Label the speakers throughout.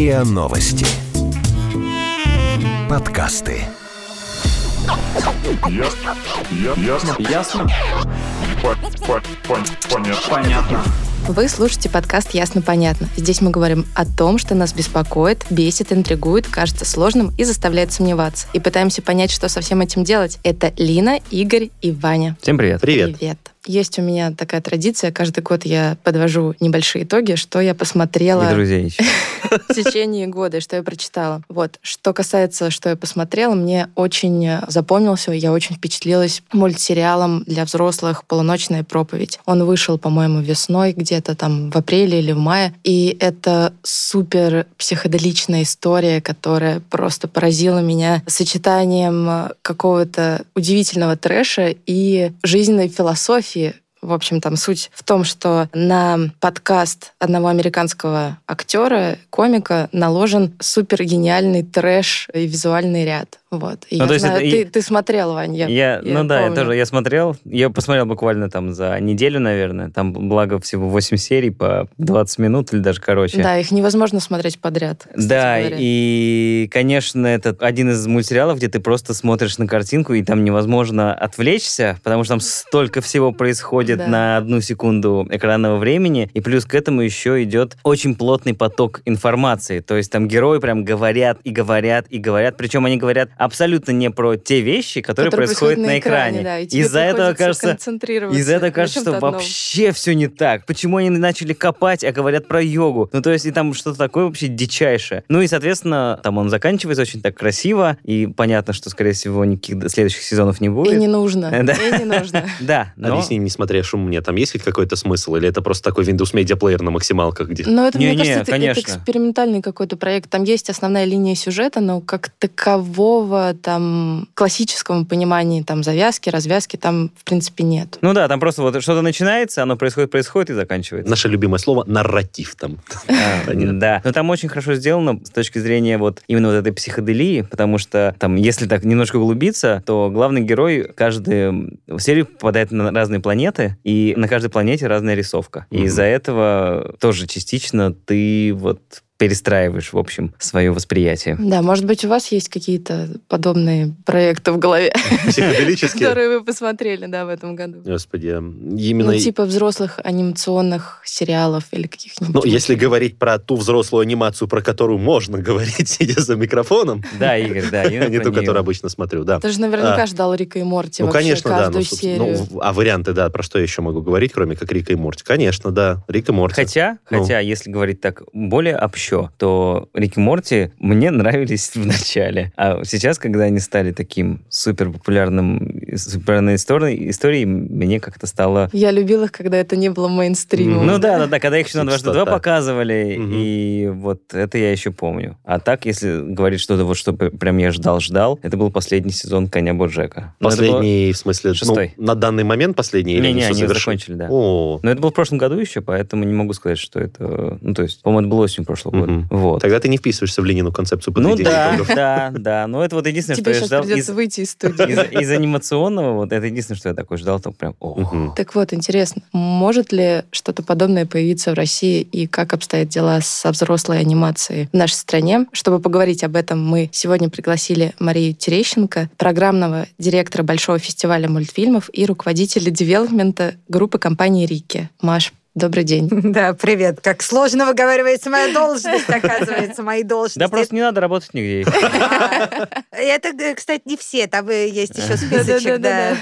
Speaker 1: РИА Новости. Подкасты.
Speaker 2: Ясно. Ясно.
Speaker 3: Ясно?
Speaker 2: По- по- пон- Понятно.
Speaker 3: Понятно.
Speaker 4: Вы слушаете подкаст «Ясно-понятно». Здесь мы говорим о том, что нас беспокоит, бесит, интригует, кажется сложным и заставляет сомневаться. И пытаемся понять, что со всем этим делать. Это Лина, Игорь и Ваня.
Speaker 3: Всем привет.
Speaker 5: Привет.
Speaker 4: Привет. Есть у меня такая традиция. Каждый год я подвожу небольшие итоги, что я посмотрела в течение года, что я прочитала. Вот. Что касается, что я посмотрела, мне очень запомнился, я очень впечатлилась мультсериалом для взрослых «Полуночная проповедь». Он вышел, по-моему, весной, где-то там в апреле или в мае, и это супер психоделичная история, которая просто поразила меня сочетанием какого-то удивительного трэша и жизненной философии, в общем, там суть в том, что на подкаст одного американского актера, комика, наложен супер гениальный трэш и визуальный ряд. Вот. И
Speaker 3: Ну,
Speaker 4: я
Speaker 3: то есть
Speaker 4: знаю,
Speaker 3: это
Speaker 4: ты, ты смотрел, Вань, я,
Speaker 3: Я,
Speaker 4: я
Speaker 3: ну да, я
Speaker 4: помню.
Speaker 3: тоже, я смотрел, я посмотрел буквально там за неделю, наверное, там благо всего 8 серий по 20 минут или даже короче.
Speaker 4: Да, их невозможно смотреть подряд.
Speaker 3: Да,
Speaker 4: говоря.
Speaker 3: и, конечно, это один из мультсериалов, где ты просто смотришь на картинку, и там невозможно отвлечься, потому что там столько всего происходит
Speaker 4: Да.
Speaker 3: на одну секунду экранного времени, и плюс к этому еще идет очень плотный поток информации. То есть там герои прям говорят и говорят и говорят, причем они говорят абсолютно не про те вещи, которые,
Speaker 4: Который
Speaker 3: происходят на экране.
Speaker 4: да, и тебе
Speaker 3: Из-за этого кажется,
Speaker 4: концентрироваться
Speaker 3: из-за этого кажется, что
Speaker 4: одном.
Speaker 3: вообще все не так. Почему они начали копать, а говорят про йогу? Ну, то есть, и там что-то такое вообще дичайшее. Ну, и, соответственно, там он заканчивается очень так красиво, и понятно, что, скорее всего, никаких следующих сезонов не будет.
Speaker 4: И не нужно.
Speaker 3: Да.
Speaker 4: И не нужно.
Speaker 3: Да, но...
Speaker 5: Объясни, не смотря шум мне, там есть хоть какой-то смысл? Или это просто такой Windows Media Player на максималках, где...
Speaker 4: Но это, мне
Speaker 3: Не-не,
Speaker 4: кажется, это- это,
Speaker 3: конечно.
Speaker 4: экспериментальный какой-то проект. Там есть основная линия сюжета, но как такового там классического понимания там завязки, развязки там в принципе нет.
Speaker 3: Ну да, там просто вот что-то начинается, оно происходит, происходит и заканчивается.
Speaker 5: Наше любимое слово нарратив там.
Speaker 3: А. Да, но там очень хорошо сделано с точки зрения вот именно вот этой психоделии, потому что там, если так немножко углубиться, то главный герой каждую серию попадает на разные планеты, и на каждой планете разная рисовка. И из-за этого тоже частично ты вот перестраиваешь, в общем, свое восприятие.
Speaker 4: Да, может быть, у вас есть какие-то подобные проекты в голове,
Speaker 5: Психоделические.
Speaker 4: которые вы посмотрели, да, в этом году.
Speaker 5: Господи, именно...
Speaker 4: Ну, типа взрослых анимационных сериалов или каких-нибудь.
Speaker 5: Ну, если говорить про ту взрослую анимацию, про которую можно говорить, сидя за микрофоном,
Speaker 3: Да, Игорь, да.
Speaker 5: не ту, которую обычно смотрю, да.
Speaker 4: Ты же наверняка
Speaker 5: А.
Speaker 4: ждал Рика и Морти
Speaker 5: Ну, конечно, да. Ну, ну, а варианты, да, про что я еще могу говорить, кроме как Рика и Морти? Конечно, да, Рик и Морти.
Speaker 3: Хотя,
Speaker 5: Ну.
Speaker 3: хотя, если говорить так более общо, то Рик и Морти мне нравились в начале. А сейчас, когда они стали таким супер популярным, популярной историей, историей, мне как-то стало...
Speaker 4: Я любила их, когда это не было мейнстримом.
Speaker 3: Ну да, да, да, когда их еще на дважды два показывали,
Speaker 5: Мгм.
Speaker 3: и вот это я еще помню. А так, если говорить что-то вот, что прям я ждал-ждал, это был последний сезон «Коня Боджека». Это было-
Speaker 5: Последний, в смысле, ну,
Speaker 3: Шестой.
Speaker 5: на данный момент последний? или
Speaker 3: Не-не,
Speaker 5: всё
Speaker 3: они закончили, да.
Speaker 5: О,
Speaker 3: Но это было в прошлом году еще, поэтому не могу сказать, что это... Ну, то есть, по-моему, это было осенью прошлого
Speaker 5: Мгм.
Speaker 3: Вот.
Speaker 5: тогда ты не вписываешься в Ленину концепцию
Speaker 3: Ну
Speaker 5: подведения
Speaker 3: да,
Speaker 5: итогов.
Speaker 3: да, да. Но это вот единственное,
Speaker 4: Тебе
Speaker 3: что я
Speaker 4: сейчас
Speaker 3: ждал
Speaker 4: придется
Speaker 3: из,
Speaker 4: выйти из студии.
Speaker 3: из- из анимационного. Вот это единственное, что я такой ждал, то прям, о.
Speaker 5: Мгм.
Speaker 4: Так вот, интересно, может ли что-то подобное появиться в России и как обстоят дела со взрослой анимацией в нашей стране? Чтобы поговорить об этом, мы сегодня пригласили Марию Терещенко, программного директора Большого фестиваля мультфильмов и руководителя девелопмента группы компании «Рики». Маш, добрый день.
Speaker 6: Да, привет. Как сложно выговаривается моя должность, оказывается, мои должности.
Speaker 3: Да просто не надо работать нигде.
Speaker 6: Это, кстати, не все, там есть еще списочек, да.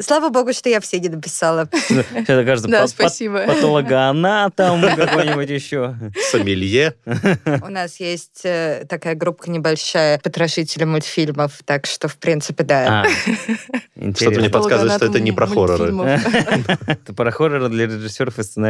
Speaker 6: Слава богу, что я все не написала.
Speaker 3: Это кажется,
Speaker 4: Да, спасибо.
Speaker 3: патологоанатом какой-нибудь еще.
Speaker 5: Сомелье.
Speaker 6: У нас есть э, такая группа небольшая потрошители мультфильмов, так что, в принципе, да.
Speaker 3: А,
Speaker 5: Что-то мне подсказывает, что это не про хорроры.
Speaker 3: Это про хорроры для режиссеров и сценаристов,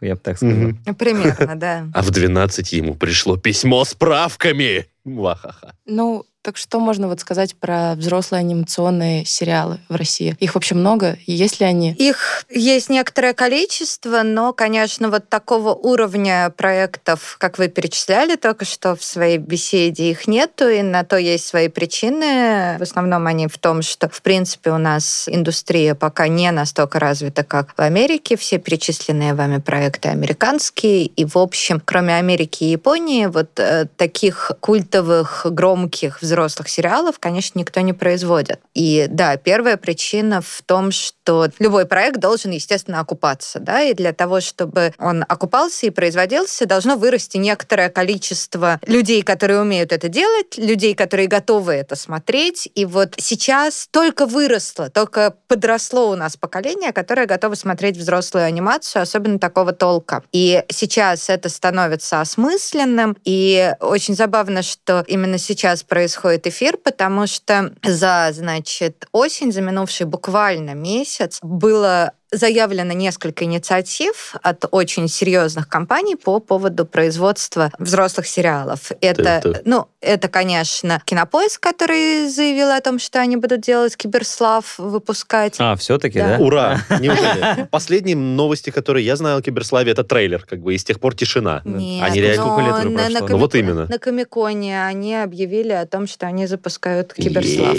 Speaker 3: я бы так сказал.
Speaker 5: Мгм.
Speaker 6: Примерно, да.
Speaker 5: А в 12 ему пришло письмо с правками. Вахаха.
Speaker 4: Ну, Так что можно вот сказать про взрослые анимационные сериалы в России? Их вообще много? И есть ли они?
Speaker 6: Их есть некоторое количество, но, конечно, вот такого уровня проектов, как вы перечисляли только что в своей беседе, их нету, и на то есть свои причины. В основном они в том, что, в принципе, у нас индустрия пока не настолько развита, как в Америке. Все перечисленные вами проекты американские, и, в общем, кроме Америки и Японии, вот э, таких культовых, громких, взрослых сериалов, конечно, никто не производит. И да, первая причина в том, что любой проект должен, естественно, окупаться. Да? И для того, чтобы он окупался и производился, должно вырасти некоторое количество людей, которые умеют это делать, людей, которые готовы это смотреть. И вот сейчас только выросло, только подросло у нас поколение, которое готово смотреть взрослую анимацию, особенно такого толка. И сейчас это становится осмысленным. И очень забавно, что именно сейчас происходит происходит эфир, потому что за, значит, осень, за минувший буквально месяц было заявлено несколько инициатив от очень серьезных компаний по поводу производства взрослых сериалов. Это,
Speaker 5: Это-
Speaker 6: ну, это, конечно, Кинопоиск, который заявил о том, что они будут делать Киберслав, выпускать.
Speaker 3: А, все-таки,
Speaker 6: Да.
Speaker 3: да?
Speaker 5: Ура! Неужели? Последние новости, которые я знаю о Киберславе, это трейлер, как бы, и с тех пор тишина.
Speaker 6: Нет,
Speaker 5: Они реально-
Speaker 3: Сколько лет уже
Speaker 6: но на,
Speaker 3: прошло?
Speaker 6: на
Speaker 5: Ну, вот именно.
Speaker 6: На Комиконе они объявили о том, что они запускают Киберслав.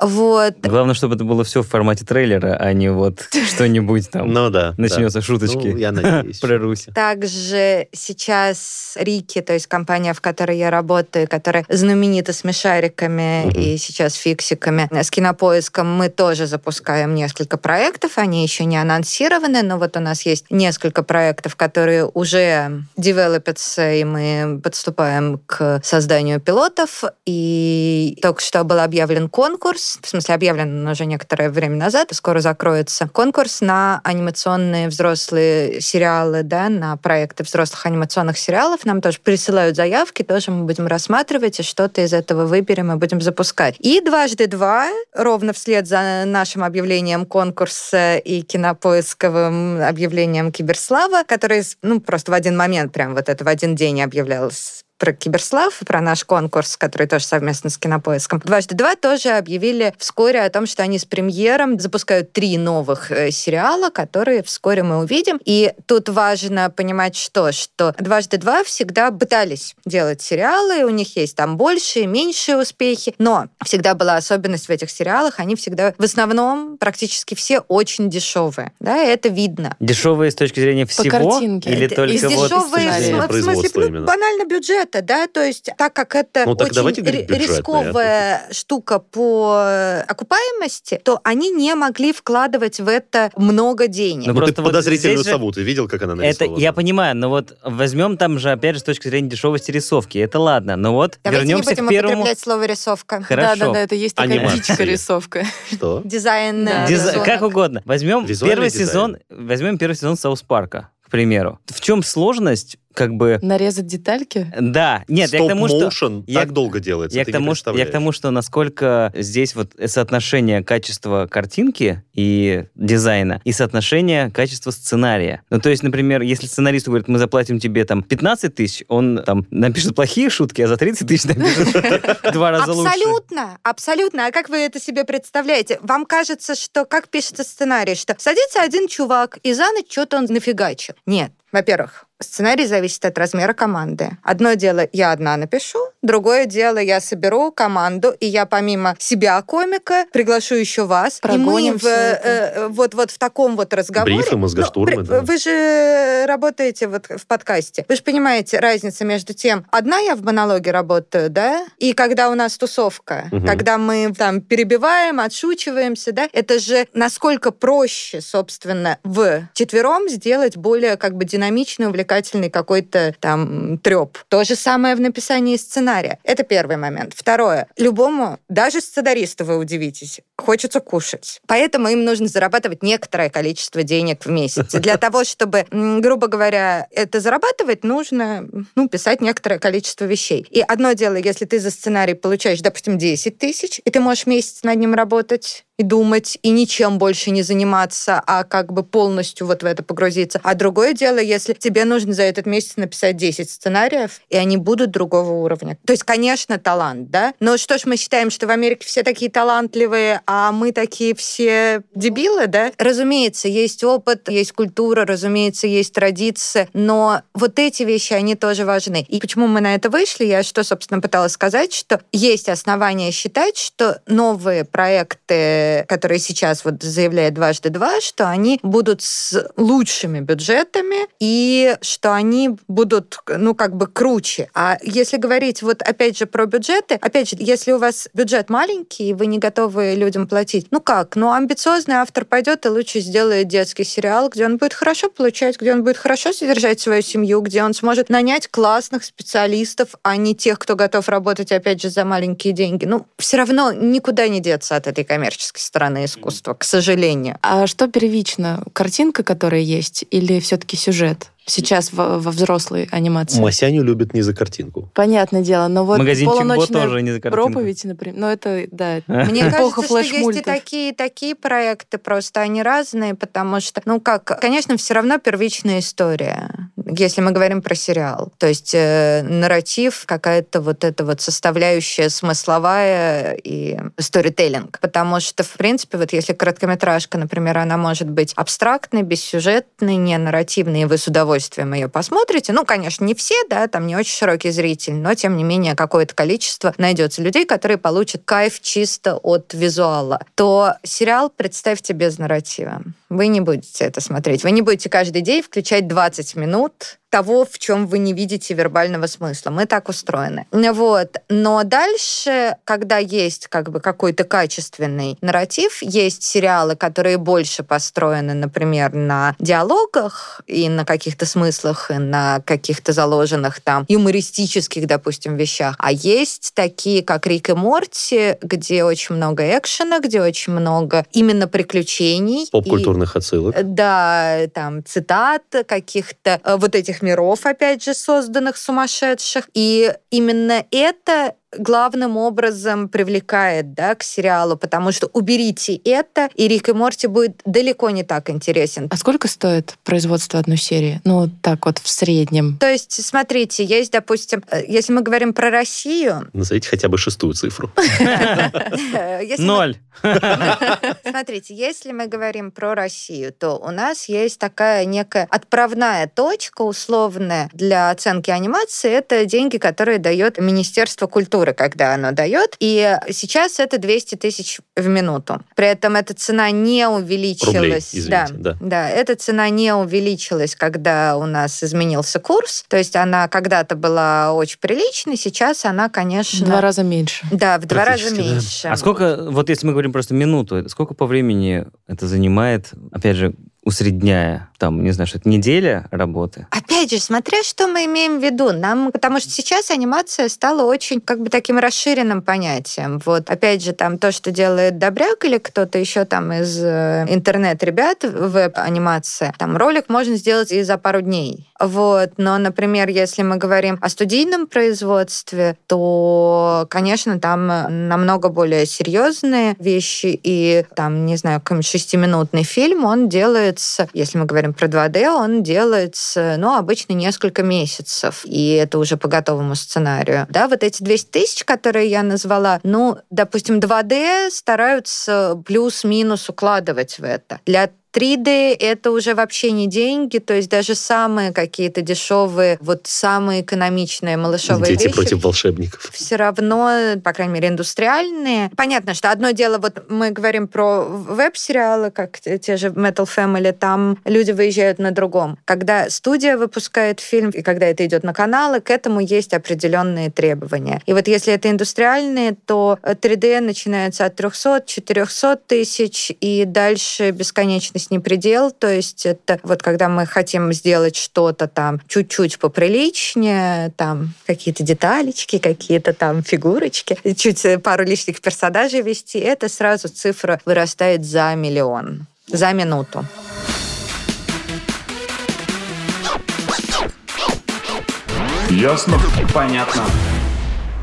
Speaker 6: Вот.
Speaker 3: Главное, чтобы это было все в формате трейлера, а не вот что-нибудь там.
Speaker 5: Ну да. да.
Speaker 3: Начнется шуточки
Speaker 5: Ну, я надеюсь.
Speaker 3: про Русь.
Speaker 6: Также сейчас Рики, то есть компания, в которой я работаю, которая знаменита смешариками
Speaker 5: Мгм.
Speaker 6: и сейчас фиксиками, с кинопоиском мы тоже запускаем несколько проектов. Они еще не анонсированы, но вот у нас есть несколько проектов, которые уже девелопятся, и мы подступаем к созданию пилотов. И только что был объявлен конкурс, в смысле объявлен он уже некоторое время назад, и скоро закроется конкурс на анимационные взрослые сериалы, да, на проекты взрослых анимационных сериалов. Нам тоже присылают заявки, тоже мы будем рассматривать, и что-то из этого выберем и будем запускать. И «Дважды два», ровно вслед за нашим объявлением конкурса и кинопоисковым объявлением Киберслава, который, ну, просто в один момент, прям вот это в один день объявлялось про Киберслав, про наш конкурс, который тоже совместно с Кинопоиском. «Дважды два» тоже объявили вскоре о том, что они с премьером запускают три новых э, сериала, которые вскоре мы увидим. И тут важно понимать что? Что «Дважды два» всегда пытались делать сериалы, у них есть там большие, меньшие успехи, но всегда была особенность в этих сериалах, они всегда в основном практически все очень дешевые. Да, и это видно.
Speaker 3: Дешевые с точки зрения
Speaker 4: По
Speaker 3: всего?
Speaker 4: картинке.
Speaker 3: Или
Speaker 6: Это
Speaker 3: только вот...
Speaker 6: дешевые,
Speaker 4: точки
Speaker 6: в
Speaker 4: зрения
Speaker 6: см- в смысле, ну,
Speaker 5: именно.
Speaker 6: банально бюджета, да, то есть так как это
Speaker 5: Ну, так
Speaker 6: очень
Speaker 5: давайте бюджетное.
Speaker 6: рисковая штука по окупаемости, то они не могли вкладывать в это много денег.
Speaker 3: Ну,
Speaker 5: Ну, ты
Speaker 3: просто вот
Speaker 5: подозрительную
Speaker 3: здесь же-
Speaker 5: сову, ты видел, как она
Speaker 3: Это
Speaker 5: нарисована?
Speaker 3: я понимаю, но вот возьмем там же, опять же, с точки зрения дешевости рисовки. Это ладно, но вот
Speaker 6: Давайте не
Speaker 3: вернемся
Speaker 6: будем
Speaker 3: к первому...
Speaker 6: употреблять слово рисовка.
Speaker 3: Хорошо.
Speaker 4: Да, да, да, это есть такая
Speaker 5: Анимация.
Speaker 4: дичка рисовка.
Speaker 5: Что?
Speaker 6: Дизайн
Speaker 4: Да.
Speaker 6: э,
Speaker 3: Диза-
Speaker 6: рисунок.
Speaker 3: Как угодно. Возьмем
Speaker 5: Визуальный
Speaker 3: первый
Speaker 5: дизайн.
Speaker 3: сезон, возьмем первый сезон South Park а, к примеру. В чем сложность, как бы...
Speaker 4: Нарезать детальки?
Speaker 3: Да, нет, я к тому, что...
Speaker 5: Stop-motion
Speaker 3: я-
Speaker 5: так долго делается,
Speaker 3: Я
Speaker 5: ты
Speaker 3: к,
Speaker 5: не
Speaker 3: тому, что, я к тому, что насколько здесь вот соотношение качества картинки и дизайна и соотношение качества сценария. Ну, то есть, например, если сценаристу говорит, мы заплатим тебе там 15 тысяч, он там напишет плохие шутки, а за 30 тысяч напишет два раза лучше.
Speaker 6: Абсолютно, абсолютно. А как вы это себе представляете? Вам кажется, что как пишется сценарий, что садится один чувак и за ночь что-то он нафигачил? Нет. Во-первых, сценарий зависит от размера команды. Одно дело, я одна напишу, другое дело, я соберу команду, и я помимо себя, комика, приглашу еще вас. и мы
Speaker 4: Прогоним
Speaker 6: в,
Speaker 4: это.
Speaker 6: э, вот, вот в таком вот разговоре...
Speaker 5: Брифы, мозгоштурмы,
Speaker 6: Ну,
Speaker 5: да.
Speaker 6: Вы же работаете вот в подкасте. Вы же понимаете разницу между тем, одна я в монологе работаю, да, и когда у нас тусовка,
Speaker 5: Мгм.
Speaker 6: когда мы там перебиваем, отшучиваемся, да, это же насколько проще, собственно, в четвером сделать более как бы динамичный, увлекательный какой-то там треп. То же самое в написании сценария. Это первый момент. Второе. Любому, даже сценаристу вы удивитесь, хочется кушать. Поэтому им нужно зарабатывать некоторое количество денег в месяц. Для того, чтобы, грубо говоря, это зарабатывать, нужно ну, писать некоторое количество вещей. И одно дело, если ты за сценарий получаешь, допустим, 10 тысяч, и ты можешь месяц над ним работать, и думать, и ничем больше не заниматься, а как бы полностью вот в это погрузиться. А другое дело, если тебе нужно за этот месяц написать 10 сценариев, и они будут другого уровня. То есть, конечно, талант, да? Но что ж мы считаем, что в Америке все такие талантливые, а мы такие все дебилы, да? Разумеется, есть опыт, есть культура, разумеется, есть традиция, но вот эти вещи, они тоже важны. И почему мы на это вышли? Я что, собственно, пыталась сказать, что есть основания считать, что новые проекты, которые сейчас вот заявляет дважды два, что они будут с лучшими бюджетами и что они будут, ну, как бы круче. А если говорить вот опять же про бюджеты, опять же, если у вас бюджет маленький, и вы не готовы людям платить, ну как? Ну, амбициозный автор пойдет и лучше сделает детский сериал, где он будет хорошо получать, где он будет хорошо содержать свою семью, где он сможет нанять классных специалистов, а не тех, кто готов работать, опять же, за маленькие деньги. Ну, все равно никуда не деться от этой коммерческой стороны искусства, к сожалению.
Speaker 4: А что первично? Картинка, которая есть, или все-таки сюжет? Сейчас во, во взрослой анимации.
Speaker 5: Масяню любят не за картинку.
Speaker 4: Понятное дело, но вот
Speaker 3: Магазинчик
Speaker 4: полуночная
Speaker 3: тоже не за картинку.
Speaker 4: проповедь, например, ну это, да,
Speaker 6: Мне
Speaker 4: эпоха
Speaker 6: кажется, что есть и такие, такие проекты, просто они разные, потому что, ну как, конечно, все равно первичная история, если мы говорим про сериал. То есть э, нарратив, какая-то вот эта вот составляющая смысловая и сторителлинг. Потому что, в принципе, вот если короткометражка, например, она может быть абстрактной, бессюжетной, не нарративной, и вы с удовольствием ее посмотрите. Ну, конечно, не все, да, там не очень широкий зритель, но, тем не менее, какое-то количество найдется людей, которые получат кайф чисто от визуала. То сериал представьте без нарратива. Вы не будете это смотреть. Вы не будете каждый день включать 20 минут того, в чем вы не видите вербального смысла. Мы так устроены. Вот. Но дальше, когда есть как бы какой-то качественный нарратив, есть сериалы, которые больше построены, например, на диалогах и на каких-то смыслах, и на каких-то заложенных там юмористических, допустим, вещах. А есть такие, как Рик и Морти, где очень много экшена, где очень много именно приключений.
Speaker 5: Поп-культурных отсылок.
Speaker 6: И, да, там цитат каких-то э, вот этих миров, опять же, созданных сумасшедших. И именно это главным образом привлекает да, к сериалу, потому что уберите это, и Рик и Морти будет далеко не так интересен.
Speaker 4: А сколько стоит производство одной серии? Ну, так вот в среднем.
Speaker 6: То есть, смотрите, есть, допустим, э, если мы говорим про Россию...
Speaker 5: Назовите хотя бы шестую цифру.
Speaker 3: Ноль.
Speaker 6: Смотрите, если мы говорим про Россию, то у нас есть такая некая отправная точка условная для оценки анимации. Это деньги, которые дает Министерство культуры, когда оно дает. И сейчас это 200 тысяч в минуту. При этом эта цена не увеличилась.
Speaker 5: Рублей, извините, да.
Speaker 6: да, эта цена не увеличилась, когда у нас изменился курс. То есть она когда-то была очень приличной, сейчас она,
Speaker 4: В
Speaker 6: конечно...
Speaker 4: два раза меньше.
Speaker 6: Да, в два раза
Speaker 5: да.
Speaker 6: меньше.
Speaker 3: А сколько, вот если мы говорим просто минуту, сколько по времени это занимает, опять же, усредняя, там, не знаю, что это неделя работы?
Speaker 6: Опять же, смотря что мы имеем в виду. Нам, потому что сейчас анимация стала очень как бы таким расширенным понятием. Вот, опять же, там то, что делает Добряк или кто-то еще там из э, интернет-ребят, веб-анимация, там ролик можно сделать и за пару дней. Вот, но, например, если мы говорим о студийном производстве, то, конечно, там намного более серьезные вещи, и там, не знаю, какой-нибудь шестиминутный фильм, он делается, если мы говорим про 2D, он делается, ну, обычно несколько месяцев, и это уже по готовому сценарию. Да, вот эти 200 тысяч, которые я назвала, ну, допустим, 2D стараются плюс-минус укладывать в это. Для 3D это уже вообще не деньги, то есть даже самые какие-то дешевые, вот самые экономичные малышовые
Speaker 5: Дети
Speaker 6: вещи
Speaker 5: против волшебников.
Speaker 6: все равно, по крайней мере, индустриальные. Понятно, что одно дело, вот мы говорим про веб-сериалы, как те же Metal Family, там люди выезжают на другом. Когда студия выпускает фильм, и когда это идет на каналы, к этому есть определенные требования. И вот если это индустриальные, то 3D начинается от 300-400 тысяч, и дальше бесконечность не предел. То есть это вот когда мы хотим сделать что-то там чуть-чуть поприличнее, там какие-то деталечки, какие-то там фигурочки, чуть пару лишних персонажей вести, это сразу цифра вырастает за миллион за минуту.
Speaker 2: Ясно?
Speaker 1: Понятно.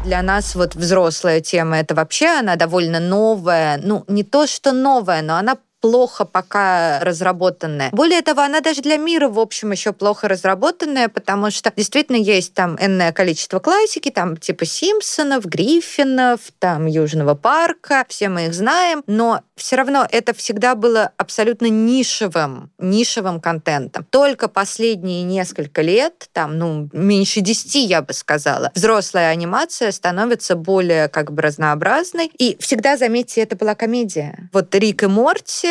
Speaker 6: для нас вот взрослая тема, это вообще она довольно новая. Ну, не то, что новая, но она плохо пока разработанная. Более того, она даже для мира, в общем, еще плохо разработанная, потому что действительно есть там энное количество классики, там типа Симпсонов, Гриффинов, там Южного парка, все мы их знаем, но все равно это всегда было абсолютно нишевым, нишевым контентом. Только последние несколько лет, там, ну, меньше десяти, я бы сказала, взрослая анимация становится более как бы разнообразной. И всегда, заметьте, это была комедия. Вот Рик и Морти,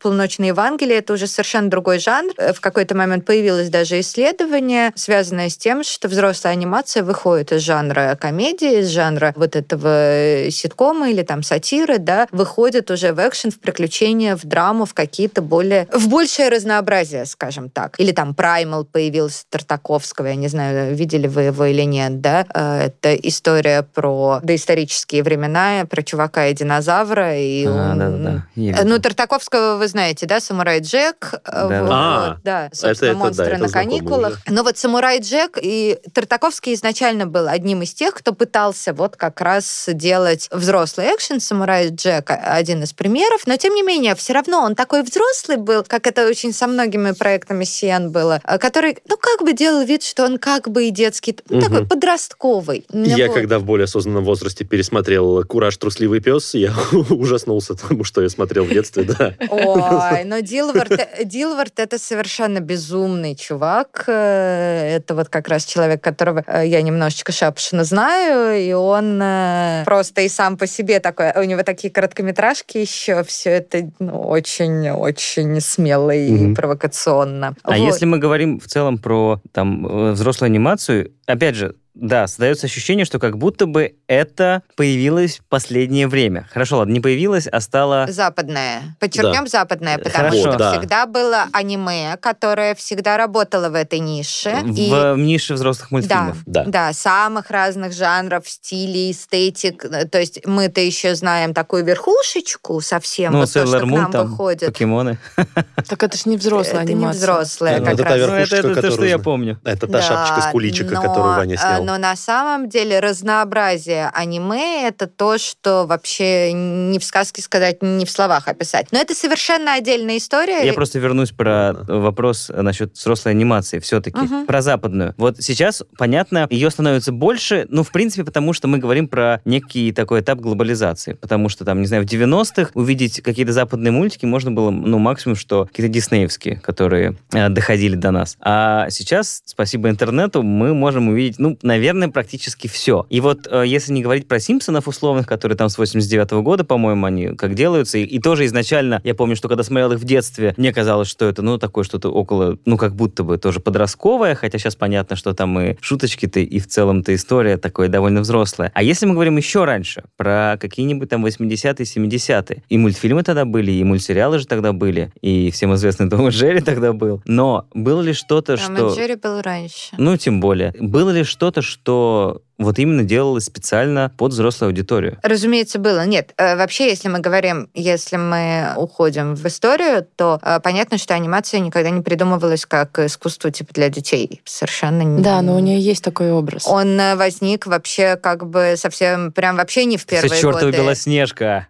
Speaker 6: полуночное Евангелие, это уже совершенно другой жанр. В какой-то момент появилось даже исследование, связанное с тем, что взрослая анимация выходит из жанра комедии, из жанра вот этого ситкома или там сатиры, да, выходит уже в экшен, в приключения, в драму, в какие-то более... в большее разнообразие, скажем так. Или там Праймал появился Тартаковского, я не знаю, видели вы его или нет, да? Э, это история про доисторические времена, про чувака и динозавра. И
Speaker 3: А,
Speaker 6: он-
Speaker 3: да-да-да.
Speaker 6: Ну, Тартаковского вы знаете, да, «Самурай Джек». э,
Speaker 3: Да.
Speaker 6: вот,
Speaker 5: А,
Speaker 6: да, собственно,
Speaker 5: это да,
Speaker 6: «Монстры
Speaker 5: это
Speaker 6: на
Speaker 5: знакомо
Speaker 6: каникулах».
Speaker 5: уже.
Speaker 6: Но вот «Самурай Джек» и Тартаковский изначально был одним из тех, кто пытался вот как раз делать взрослый экшен. «Самурай Джек» — один из примеров. Но, тем не менее, все равно он такой взрослый был, как это очень со многими проектами CN было, э, который, ну, как бы делал вид, что он как бы и детский, ну,
Speaker 5: Мгм.
Speaker 6: такой подростковый.
Speaker 5: Я
Speaker 6: Вот.
Speaker 5: когда в более осознанном возрасте пересмотрел «Кураж. Трусливый пес», я ужаснулся тому, что я смотрел в детстве, да.
Speaker 6: Ой, но Дилвард, э, Дилвард это совершенно безумный чувак. Э, Это вот как раз человек, которого э, я немножечко шапошно знаю, и он э, просто и сам по себе такой, у него такие короткометражки еще, все это ну, очень-очень смело и провокационно.
Speaker 3: А
Speaker 6: Вот.
Speaker 3: если мы говорим в целом про там взрослую анимацию, опять же, да, создается ощущение, что как будто бы это появилось в последнее время. Хорошо, ладно, не появилось, а стало...
Speaker 6: Западное. Подчеркнем западное, потому
Speaker 3: Хорошо.
Speaker 6: что
Speaker 5: Да.
Speaker 6: всегда было аниме, которое всегда работало в этой нише. и-
Speaker 3: В нише взрослых мультфильмов.
Speaker 5: Да.
Speaker 6: Да, самых разных жанров, стилей, эстетик. Э, То есть мы-то еще знаем такую верхушечку совсем,
Speaker 3: Ну,
Speaker 6: вот то, что
Speaker 3: Sailor
Speaker 6: к
Speaker 3: Moon,
Speaker 6: нам
Speaker 3: там,
Speaker 6: выходит.
Speaker 3: покемоны.
Speaker 4: Так это ж не взрослая
Speaker 6: Это не
Speaker 4: анимация.
Speaker 6: взрослая
Speaker 5: Ну,
Speaker 6: как
Speaker 5: это та
Speaker 6: раз.
Speaker 5: верхушка.
Speaker 3: Ну, это, это то, что
Speaker 5: которую
Speaker 3: я помню.
Speaker 5: Это та
Speaker 6: Да,
Speaker 5: шапочка с куличика,
Speaker 6: но,
Speaker 5: которую Ваня
Speaker 6: э,
Speaker 5: снял.
Speaker 6: Но на самом деле разнообразие аниме — это то, что вообще не в сказке сказать, не в словах описать. Но это совершенно отдельная история.
Speaker 3: Я просто вернусь про вопрос насчет взрослой анимации все-таки.
Speaker 6: Мгм.
Speaker 3: Про западную. Вот сейчас, понятно, ее становится больше, ну, в принципе, потому что мы говорим про некий такой этап глобализации. Потому что, там, не знаю, в 90-х увидеть какие-то западные мультики можно было, ну, максимум, что какие-то диснеевские, которые э, доходили до нас. А сейчас, спасибо интернету, мы можем увидеть, ну, наверное, практически все. И вот, э, если не говорить про Симпсонов условных, которые там с 89 года, по-моему, они как делаются, и, и тоже изначально, я помню, что когда смотрел их в детстве, мне казалось, что это, ну, такое что-то около, ну, как будто бы тоже подростковое, хотя сейчас понятно, что там и шуточки-то, и в целом-то история такое довольно взрослая. А если мы говорим еще раньше, про какие-нибудь там 80-е, 70-е, и мультфильмы тогда были, и мультсериалы же тогда были, и всем известный Том и Джерри тогда был, но было ли что-то,
Speaker 6: Том и
Speaker 3: что...
Speaker 6: Джерри был раньше.
Speaker 3: Ну, тем более. Было ли что-то, что вот именно делалось специально под взрослую аудиторию?
Speaker 6: Разумеется, было. Нет, э, вообще, если мы говорим, если мы уходим в историю, то э, понятно, что анимация никогда не придумывалась как искусство типа для детей. Совершенно не.
Speaker 4: Да, но у нее есть такой образ.
Speaker 6: Он э, возник вообще как бы совсем, прям вообще не в первые
Speaker 3: Все чертова
Speaker 6: годы.
Speaker 3: Белоснежка.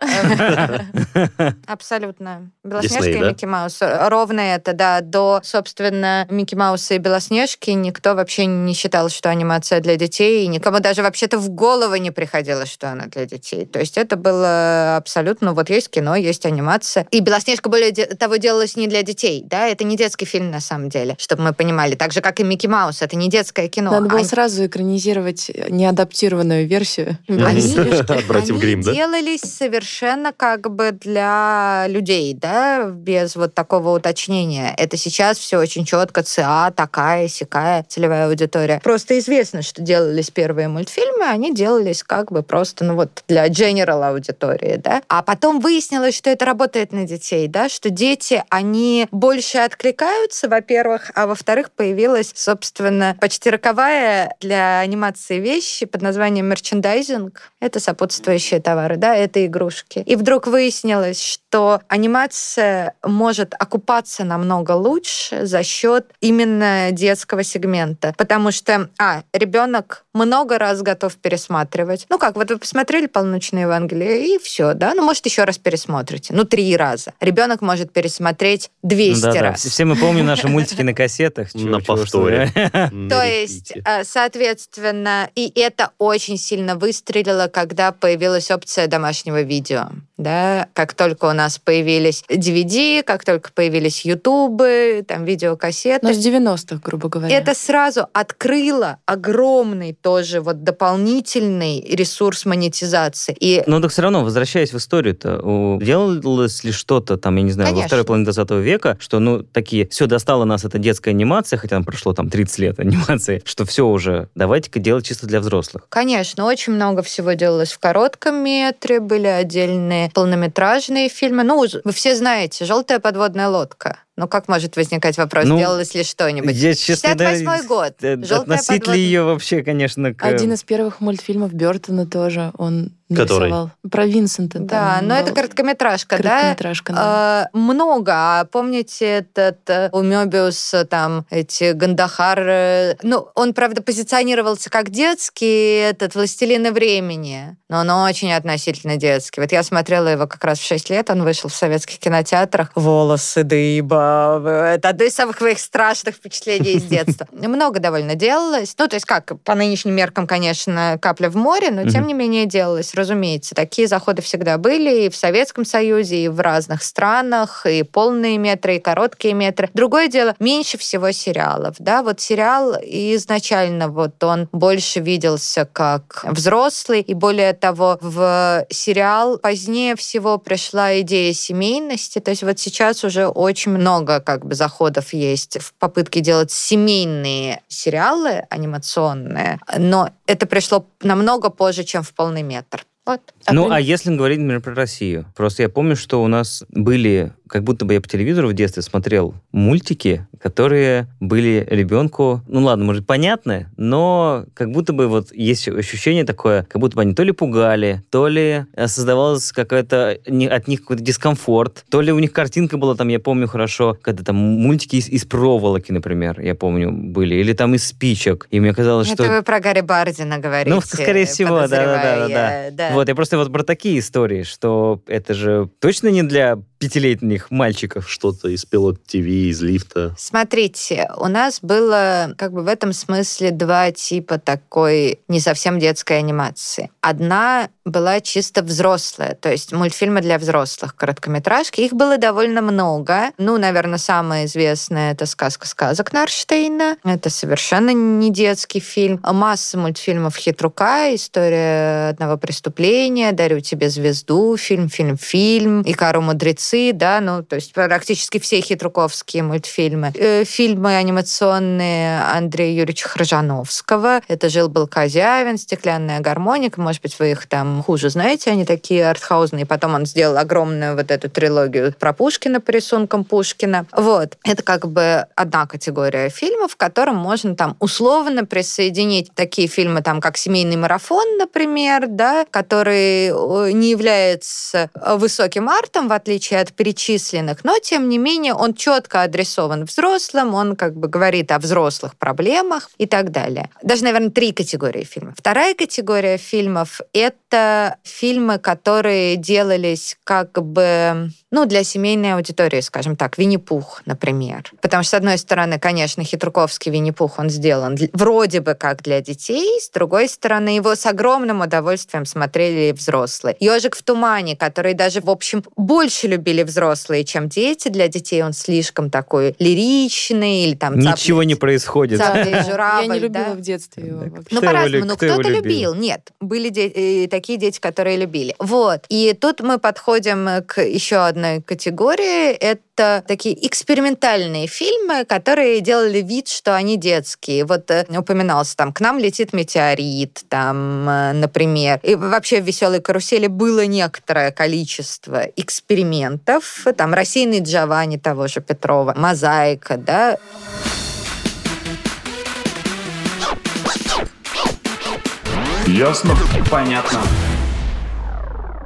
Speaker 6: Абсолютно. Белоснежка и? Микки Маус. Ровно это, да. До, собственно, Микки Мауса и Белоснежки никто вообще не считал, что анимация для детей, и никому даже вообще-то в голову не приходило, что она для детей. То есть это было абсолютно... Вот есть кино, есть анимация. И Белоснежка, более того, делалась не для детей, да? Это не детский фильм, на самом деле, чтобы мы понимали. Так же, как и Микки Маус. Это не детское кино.
Speaker 4: Надо было
Speaker 6: Они-
Speaker 4: сразу экранизировать неадаптированную версию.
Speaker 5: Братьев
Speaker 6: они
Speaker 5: Гримм, да?
Speaker 6: делались совершенно как бы для людей, да, без вот такого уточнения. Это сейчас все очень четко, ЦА, такая, сякая целевая аудитория. Просто известно, что делались первые мультфильмы, они делались как бы просто, ну вот, для general аудитории, да. А потом выяснилось, что это работает на детей, да, что дети, они больше откликаются, во-первых, а во-вторых, появилась, собственно, почти роковая для анимации вещи под названием мерчендайзинг. Это сопутствующие товары, да, это игрушки. И вдруг выяснилось, что анимация может окупаться намного лучше за счет именно детского сегмента. Потому что, а, ребенок много много раз готов пересматривать. Ну как, вот вы посмотрели «Полночное Евангелие» и все, да? Ну, может, еще раз пересмотрите. Ну, три раза. Ребенок может пересмотреть 200
Speaker 3: Да-да.
Speaker 6: раз.
Speaker 3: Все мы помним наши мультики на кассетах.
Speaker 5: На повторе.
Speaker 6: То есть, э, соответственно, и это очень сильно выстрелило, когда появилась опция домашнего видео. Да, как только у нас появились DVD, как только появились ютубы, там видеокассеты,
Speaker 4: Но с 90-х, грубо говоря.
Speaker 6: это сразу открыло огромный тоже вот дополнительный ресурс монетизации. И
Speaker 3: Но так все равно, возвращаясь в историю-то, делалось ли что-то там, я не знаю,
Speaker 6: Конечно.
Speaker 3: во второй половине 20 века, что, ну, такие, все, достала нас эта детская анимация, хотя там прошло там 30 лет анимации, что все уже, давайте-ка делать чисто для взрослых.
Speaker 6: Конечно, очень много всего делалось в коротком метре, были отдельные полнометражные фильмы. Ну, вы все знаете, «Желтая подводная лодка». Ну, как может возникать вопрос,
Speaker 3: Ну,
Speaker 6: делалось ли что-нибудь?
Speaker 3: Я, честно,
Speaker 6: 68 год.
Speaker 3: э,
Speaker 6: «Желтая
Speaker 3: Относить
Speaker 6: подводная-
Speaker 3: ли ее вообще, конечно, к...
Speaker 4: Один из первых мультфильмов Бертона тоже он
Speaker 5: Который?
Speaker 4: Про Винсента.
Speaker 6: Да,
Speaker 4: там
Speaker 6: но это
Speaker 4: был.
Speaker 6: короткометражка, да?
Speaker 4: Короткометражка, да.
Speaker 6: Э, много. А помните этот э, у Мёбиуса там эти Гандахар? э, Ну, он, правда, позиционировался как детский, этот «Властелины времени», но он очень относительно детский. Вот я смотрела его как раз в 6 лет, он вышел в советских кинотеатрах. Волосы дыба. Это одно из самых моих страшных впечатлений из детства. Много довольно делалось. Ну, то есть как, по нынешним меркам, конечно, капля в море, но тем не менее делалось, разумеется. Такие заходы всегда были и в Советском Союзе, и в разных странах, и полные метры, и короткие метры. Другое дело, меньше всего сериалов, да, вот сериал изначально вот он больше виделся как взрослый, и более того, в сериал позднее всего пришла идея семейности, то есть вот сейчас уже очень много как бы заходов есть в попытке делать семейные сериалы анимационные, но это пришло намного позже, чем в полный метр. vot.
Speaker 3: Ну,
Speaker 4: при-
Speaker 3: а если говорить, например, про Россию? Просто я помню, что у нас были, как будто бы я по телевизору в детстве смотрел мультики, которые были ребенку, ну ладно, может, понятны, но как будто бы вот есть ощущение такое, как будто бы они то ли пугали, то ли э, создавалось какая-то от них какой-то дискомфорт, то ли у них картинка была там, я помню хорошо, когда там мультики из, из проволоки, например, я помню, были, или там из спичек, и мне казалось,
Speaker 6: Это
Speaker 3: что...
Speaker 6: вы про Гарри Бардина говорите.
Speaker 3: Ну, скорее всего, да-да-да-да-да.
Speaker 6: подозревая, да.
Speaker 3: Вот, я просто вот про такие истории, что это же точно не для пятилетних мальчиков.
Speaker 5: Что-то из пилот ТВ, из лифта.
Speaker 6: Смотрите, у нас было как бы в этом смысле два типа такой не совсем детской анимации. Одна была чисто взрослая, то есть мультфильмы для взрослых, короткометражки. Их было довольно много. Ну, наверное, самая известная это «Сказка сказок» Нарштейна. Это совершенно не детский фильм. Масса мультфильмов «Хитрука», «История одного преступления», «Дарю тебе звезду», фильм, фильм, фильм, «Икару мудрецы», да, ну, то есть практически все хитруковские мультфильмы. Э, Фильмы анимационные Андрея Юрьевича Хржановского. Это «Жил-был Козявин», «Стеклянная гармоника». Может быть, вы их там хуже знаете, они такие артхаузные. Потом он сделал огромную вот эту трилогию про Пушкина по рисункам Пушкина. Вот. Это как бы одна категория фильмов, к которым можно там условно присоединить такие фильмы, там, как «Семейный марафон», например, да, э, не является э, высоким артом, в отличие от перечисленных, но, тем не менее, он четко адресован взрослым, он как бы говорит о взрослых проблемах и так далее. Даже, наверное, три категории фильмов. Вторая категория фильмов — это фильмы, которые делались как бы, ну, для семейной аудитории, скажем так, Винни-Пух, например. Потому что, с одной стороны, конечно, хитруковский Винни-Пух, он сделан вроде бы как для детей, с другой стороны, его с огромным удовольствием смотрели взрослые. «Ежик в тумане», который даже, в общем, больше любили взрослые, чем дети. Для детей он слишком такой лиричный или там
Speaker 3: Ничего
Speaker 6: цапля-
Speaker 3: не происходит.
Speaker 6: и
Speaker 4: Я
Speaker 6: журавль,
Speaker 4: не любила
Speaker 6: да?
Speaker 4: в детстве его
Speaker 3: Так.
Speaker 4: вообще.
Speaker 6: Ну, по-разному. Ну, кто-то
Speaker 3: любил?
Speaker 6: любил. Нет, были де- э, такие дети, которые любили. Вот. И тут мы подходим к еще одной категории. Это такие экспериментальные фильмы, которые делали вид, что они детские. Вот э, упоминался там «К нам летит метеорит», там, э, например. И вообще в «Веселой карусели» было некоторое количество экспериментов. Там «Рассеянный Джованни» того же Петрова, «Мозаика», да,
Speaker 2: Ясно?
Speaker 1: Понятно.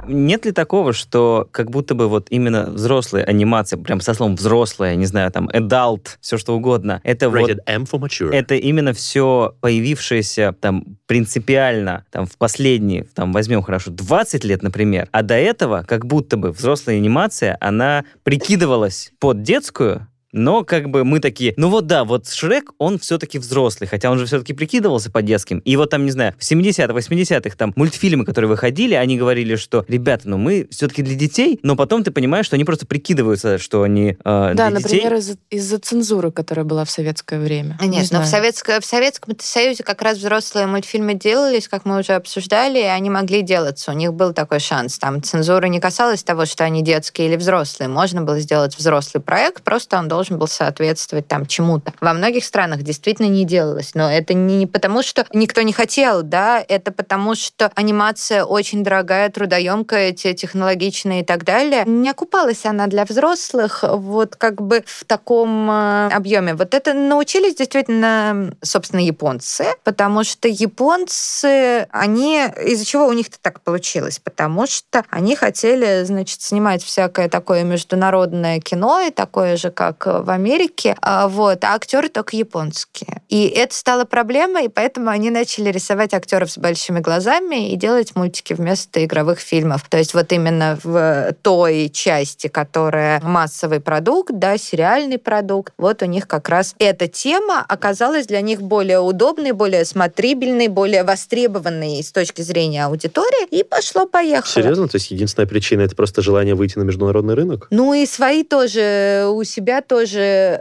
Speaker 3: Нет ли такого, что как будто бы вот именно взрослая анимация, прям со словом взрослая, не знаю, там, adult, все что угодно, это вот
Speaker 5: Rated M for mature.
Speaker 3: это именно все появившееся там принципиально там в последние, там возьмем хорошо, 20 лет, например, а до этого как будто бы взрослая анимация, она прикидывалась под детскую, но как бы мы такие, ну вот да, вот Шрек, он все-таки взрослый, хотя он же все-таки прикидывался по детским. И вот там, не знаю, в 70-х, 80-х там мультфильмы, которые выходили, они говорили, что, ребята, ну мы все-таки для детей, но потом ты понимаешь, что они просто прикидываются, что они э,
Speaker 4: Да,
Speaker 3: для детей.
Speaker 4: например, из-за, из-за цензуры, которая была в советское время. Не
Speaker 6: Нет, но в,
Speaker 4: знаю.
Speaker 6: Советско- в Советском Союзе как раз взрослые мультфильмы делались, как мы уже обсуждали, и они могли делаться. У них был такой шанс. Там цензура не касалась того, что они детские или взрослые. Можно было сделать взрослый проект, просто он должен был соответствовать там чему-то. Во многих странах действительно не делалось, но это не потому, что никто не хотел, да, это потому, что анимация очень дорогая, трудоемкая, те- технологичная и так далее. Не окупалась она для взрослых вот как бы в таком э, объеме. Вот это научились действительно, собственно, японцы, потому что японцы, они... Из-за чего у них-то так получилось? Потому что они хотели, значит, снимать всякое такое международное кино, и такое же, как в Америке, а, вот, а актеры только японские. И это стало проблемой, и поэтому они начали рисовать актеров с большими глазами и делать мультики вместо игровых фильмов. То есть вот именно в той части, которая массовый продукт, да, сериальный продукт, вот у них как раз эта тема оказалась для них более удобной, более смотрибельной, более востребованной с точки зрения аудитории, и пошло-поехало.
Speaker 5: Серьезно? То есть единственная причина это просто желание выйти на международный рынок?
Speaker 6: Ну и свои тоже, у себя тоже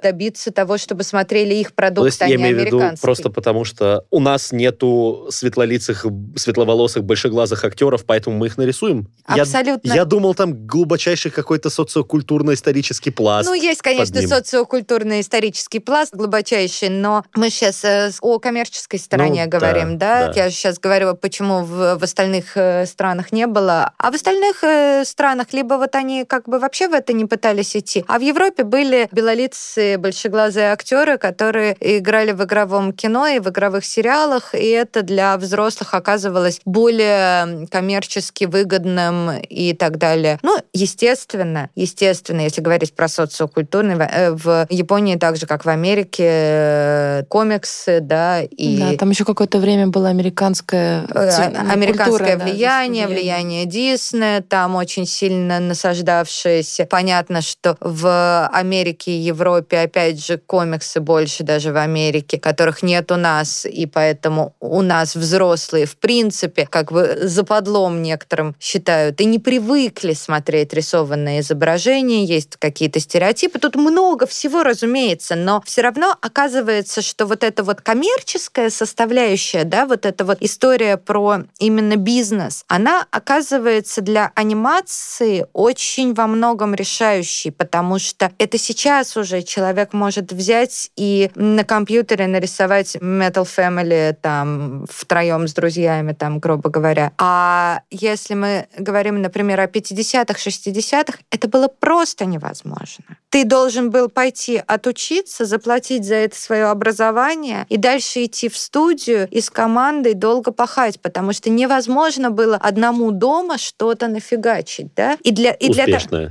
Speaker 6: добиться того, чтобы смотрели их
Speaker 5: То
Speaker 6: продукт,
Speaker 5: есть
Speaker 6: а
Speaker 5: я
Speaker 6: не
Speaker 5: имею в виду просто потому, что у нас нету светлолицых, светловолосых, большеглазых актеров, поэтому мы их нарисуем. Я-
Speaker 6: Абсолютно.
Speaker 5: Я, думал, там глубочайший какой-то социокультурно-исторический пласт.
Speaker 6: Ну, есть, конечно,
Speaker 5: ним.
Speaker 6: социокультурный исторический пласт глубочайший, но мы сейчас о коммерческой стороне
Speaker 5: Ну,
Speaker 6: говорим,
Speaker 5: да,
Speaker 6: да?
Speaker 5: да.
Speaker 6: Я сейчас говорю, почему в, в остальных э, странах не было. А в остальных э, странах либо вот они как бы вообще в это не пытались идти, а в Европе были белолицые, большеглазые актеры, которые играли в игровом кино и в игровых сериалах, и это для взрослых оказывалось более коммерчески выгодным и так далее. Ну, естественно, естественно, если говорить про социокультурный, в- э, в Японии так же, как в Америке, э, комиксы, да, и
Speaker 4: Да, там еще какое-то время было американское...
Speaker 6: э, а- американское
Speaker 4: культура, да,
Speaker 6: влияние, влияние Диснея, там очень сильно насаждавшееся. Понятно, что в Америке и Европе, опять же, комиксы больше даже в Америке, которых нет у нас, и поэтому у нас взрослые, в принципе, как бы западлом некоторым считают, и не привыкли смотреть рисованные изображения, есть какие-то стереотипы. Тут много всего, разумеется, но все равно оказывается, что вот эта вот коммерческая составляющая, да, вот эта вот история про именно бизнес, она оказывается для анимации очень во многом решающей, потому что это сейчас уже человек может взять и на компьютере нарисовать Metal Family там втроем с друзьями, там, грубо говоря. А если мы говорим, например, о 50-х, 60-х, это было просто невозможно. Ты должен был пойти отучиться, заплатить за это свое образование и дальше идти в студию и с командой долго пахать, потому что невозможно было одному дома что-то нафигачить, да? И для, и для